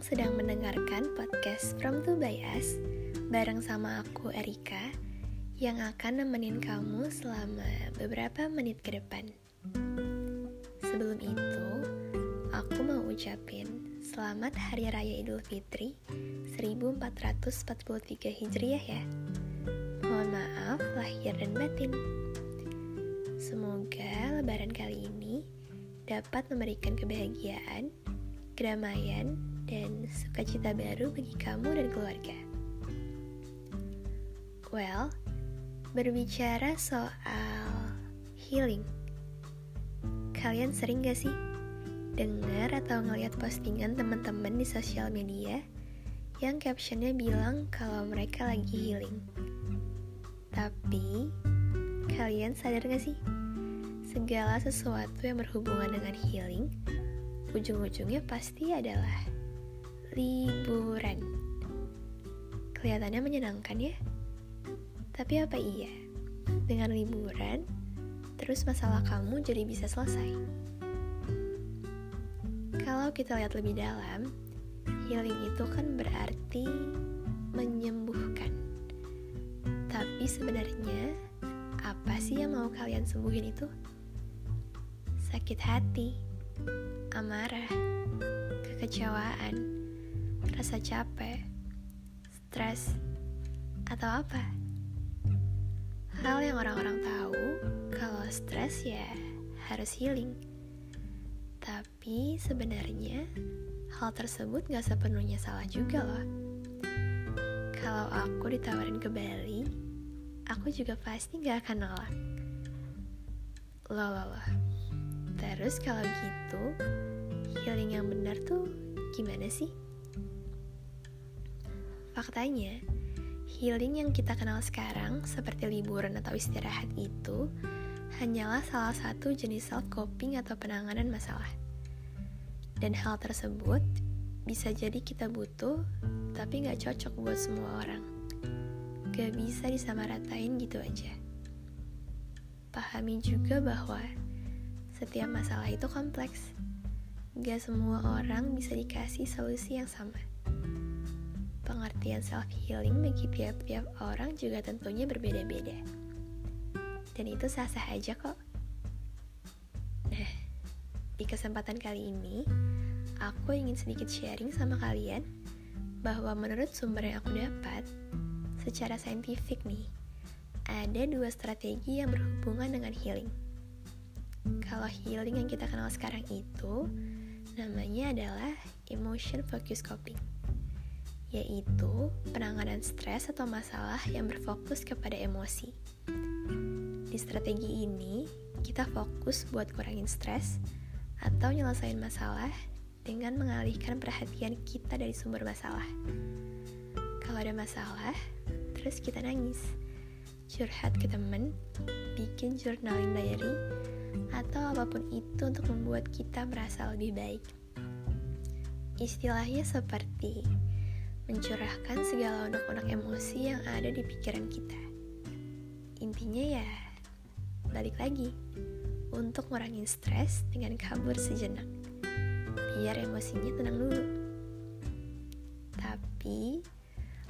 sekarang sedang mendengarkan podcast From To By Us bareng sama aku Erika yang akan nemenin kamu selama beberapa menit ke depan. Sebelum itu, aku mau ucapin selamat Hari Raya Idul Fitri 1443 Hijriah ya. Mohon maaf lahir dan batin. Semoga lebaran kali ini dapat memberikan kebahagiaan, kedamaian, dan sukacita baru bagi kamu dan keluarga. Well, berbicara soal healing, kalian sering gak sih dengar atau ngeliat postingan teman-teman di sosial media yang captionnya bilang kalau mereka lagi healing? Tapi, kalian sadar gak sih? Segala sesuatu yang berhubungan dengan healing, ujung-ujungnya pasti adalah liburan. Kelihatannya menyenangkan ya? Tapi apa iya? Dengan liburan, terus masalah kamu jadi bisa selesai? Kalau kita lihat lebih dalam, healing itu kan berarti menyembuhkan. Tapi sebenarnya, apa sih yang mau kalian sembuhin itu? Sakit hati, amarah, kekecewaan, rasa capek, stres, atau apa? Hal yang orang-orang tahu kalau stres ya harus healing. Tapi sebenarnya hal tersebut gak sepenuhnya salah juga loh. Kalau aku ditawarin ke Bali, aku juga pasti gak akan nolak. Loh, loh, loh. Terus kalau gitu, healing yang benar tuh gimana sih? Faktanya, healing yang kita kenal sekarang seperti liburan atau istirahat itu hanyalah salah satu jenis self coping atau penanganan masalah. Dan hal tersebut bisa jadi kita butuh, tapi nggak cocok buat semua orang. Gak bisa disamaratain gitu aja. Pahami juga bahwa setiap masalah itu kompleks. Gak semua orang bisa dikasih solusi yang sama. Pengertian self-healing bagi tiap-tiap orang juga tentunya berbeda-beda. Dan itu sah-sah aja kok. Nah, di kesempatan kali ini, aku ingin sedikit sharing sama kalian bahwa menurut sumber yang aku dapat, secara saintifik nih, ada dua strategi yang berhubungan dengan healing. Kalau healing yang kita kenal sekarang itu, namanya adalah emotion focus coping, yaitu penanganan stres atau masalah yang berfokus kepada emosi. Di strategi ini, kita fokus buat kurangin stres atau nyelesain masalah dengan mengalihkan perhatian kita dari sumber masalah. Kalau ada masalah, terus kita nangis, curhat ke temen, bikin journaling diary, atau apa pun itu untuk membuat kita merasa lebih baik. Istilahnya seperti mencurahkan segala unek-unek emosi yang ada di pikiran kita. Intinya ya, balik lagi untuk ngurangin stres dengan kabur sejenak biar emosinya tenang dulu. Tapi,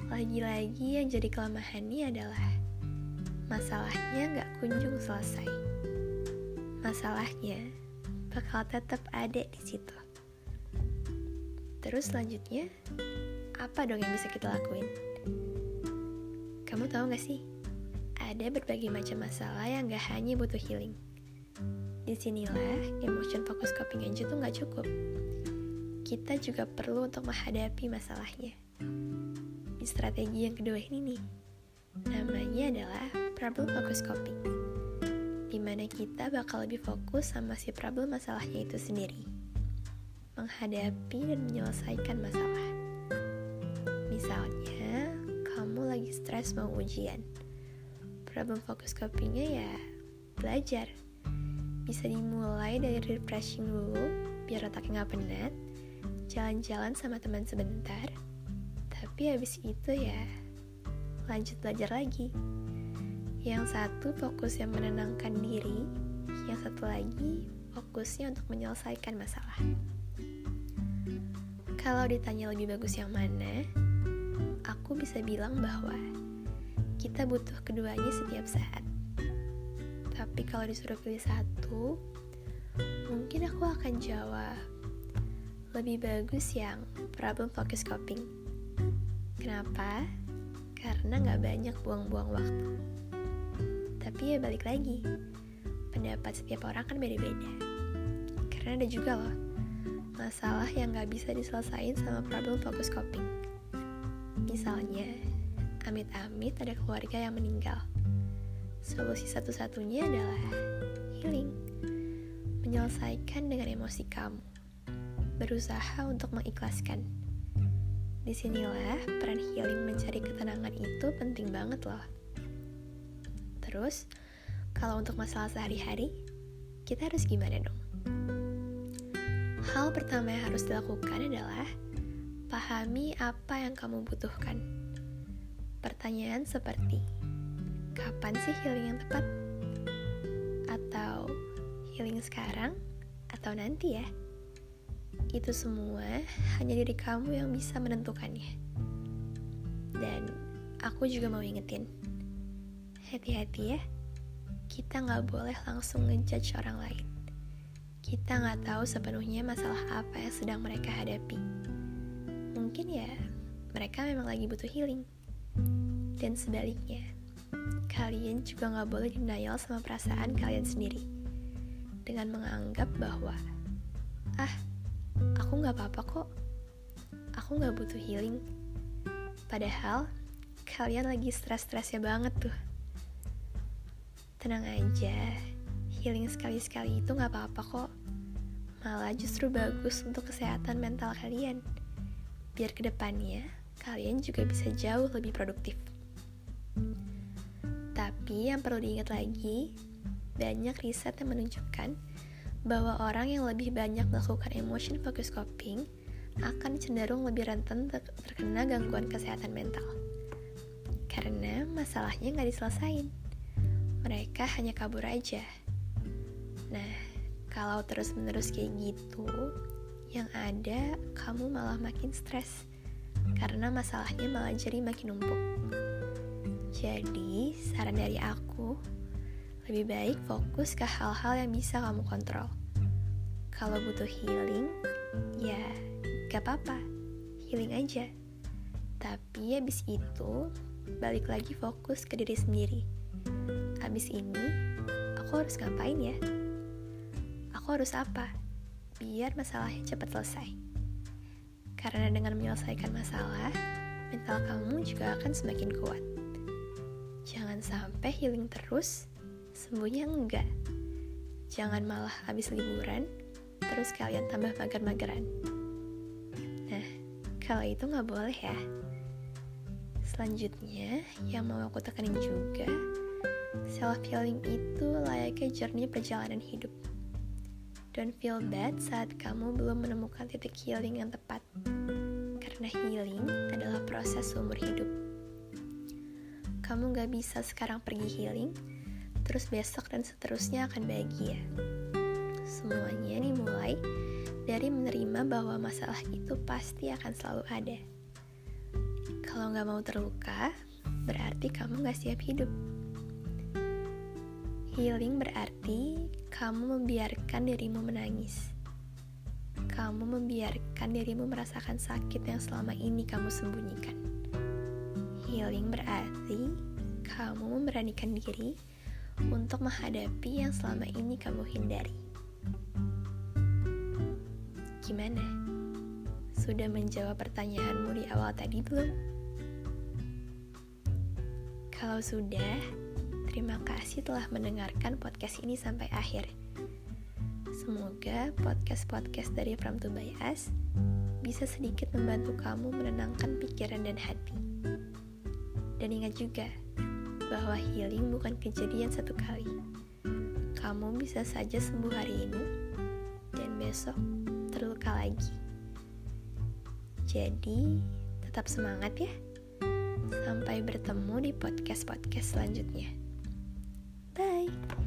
lagi-lagi yang jadi kelemahannya adalah masalahnya nggak kunjung selesai. Masalahnya bakal tetap ada di situ. Terus selanjutnya, apa dong yang bisa kita lakuin? Kamu tahu gak sih? Ada berbagai macam masalah yang gak hanya butuh healing. Di sinilah emotion focus coping aja tuh gak cukup kita juga perlu untuk menghadapi masalahnya. Di strategi yang kedua ini nih, namanya adalah problem focus coping, di mana kita bakal lebih fokus sama si problem masalahnya itu sendiri, menghadapi dan menyelesaikan masalah. Stres mau ujian, problem focus copingnya ya belajar. Bisa dimulai dari refreshing dulu, biar otaknya nggak penat, jalan-jalan sama teman sebentar, tapi habis itu ya lanjut belajar lagi. Yang satu fokus yang menenangkan diri, yang satu lagi fokusnya untuk menyelesaikan masalah. Kalau ditanya lebih bagus yang mana, aku bisa bilang bahwa kita butuh keduanya setiap saat. Tapi kalau disuruh pilih satu, mungkin aku akan jawab lebih bagus yang problem focus coping. Kenapa? Karena nggak banyak buang-buang waktu. Tapi ya balik lagi, pendapat setiap orang kan beda-beda. Karena ada juga loh, masalah yang nggak bisa diselesaikan sama problem focus coping. Misalnya, amit-amit ada keluarga yang meninggal. Solusi satu-satunya adalah healing. Menyelesaikan dengan emosi kamu. Berusaha untuk mengikhlaskan. Di sinilah peran healing mencari ketenangan itu penting banget loh. Terus, kalau untuk masalah sehari-hari, kita harus gimana dong? Hal pertama yang harus dilakukan adalah pahami apa yang kamu butuhkan. Pertanyaan seperti, kapan sih healing yang tepat? Atau healing sekarang atau nanti ya? Itu semua hanya diri kamu yang bisa menentukannya. Dan aku juga mau ingetin, hati-hati ya, kita nggak boleh langsung ngejudge orang lain. Kita nggak tahu sepenuhnya masalah apa yang sedang mereka hadapi. Mungkin ya, mereka memang lagi butuh healing dan sebaliknya, kalian juga gak boleh denial sama perasaan kalian sendiri dengan menganggap bahwa ah, aku gak apa-apa kok, aku gak butuh healing. Padahal kalian lagi stres-stresnya banget tuh. Tenang aja, healing sekali-sekali itu gak apa-apa kok. Malah justru bagus untuk kesehatan mental kalian. Biar ke depannya kalian juga bisa jauh lebih produktif. Tapi yang perlu diingat lagi, banyak riset yang menunjukkan bahwa orang yang lebih banyak melakukan emotion focus coping akan cenderung lebih rentan terkena gangguan kesehatan mental. Karena masalahnya nggak diselesain. Mereka hanya kabur aja. Nah, kalau terus-menerus kayak gitu, yang ada kamu malah makin stres karena masalahnya malah jadi makin numpuk. Jadi, saran dari aku, lebih baik fokus ke hal-hal yang bisa kamu kontrol. Kalau butuh healing, ya gak apa-apa, healing aja. Tapi habis itu, balik lagi fokus ke diri sendiri. Habis ini, aku harus ngapain ya? Aku harus apa? Biar masalahnya cepat selesai. Karena dengan menyelesaikan masalah, mental kamu juga akan semakin kuat. Sampai healing terus, sembuhnya enggak. Jangan malah habis liburan, terus kalian tambah mager-mageran. Nah, kalau itu nggak boleh ya. Selanjutnya, yang mau aku tekanin juga, self healing itu layaknya journey perjalanan hidup. Don't feel bad saat kamu belum menemukan titik healing yang tepat, karena healing adalah proses seumur hidup kamu gak bisa sekarang pergi healing, terus besok dan seterusnya akan bahagia. Semuanya dimulai dari menerima bahwa masalah itu pasti akan selalu ada. Kalau gak mau terluka, berarti kamu gak siap hidup. Healing berarti kamu membiarkan dirimu menangis. Kamu membiarkan dirimu merasakan sakit yang selama ini kamu sembunyikan Healing berarti kamu memberanikan diri untuk menghadapi yang selama ini kamu hindari. Gimana? Sudah menjawab pertanyaanmu di awal tadi belum? Kalau sudah, terima kasih telah mendengarkan podcast ini sampai akhir. Semoga podcast-podcast dari From to By Us bisa sedikit membantu kamu menenangkan pikiran dan hati. Dan ingat juga bahwa healing bukan kejadian satu kali. Kamu bisa saja sembuh hari ini dan besok terluka lagi. Jadi, tetap semangat ya. Sampai bertemu di podcast-podcast selanjutnya. Bye.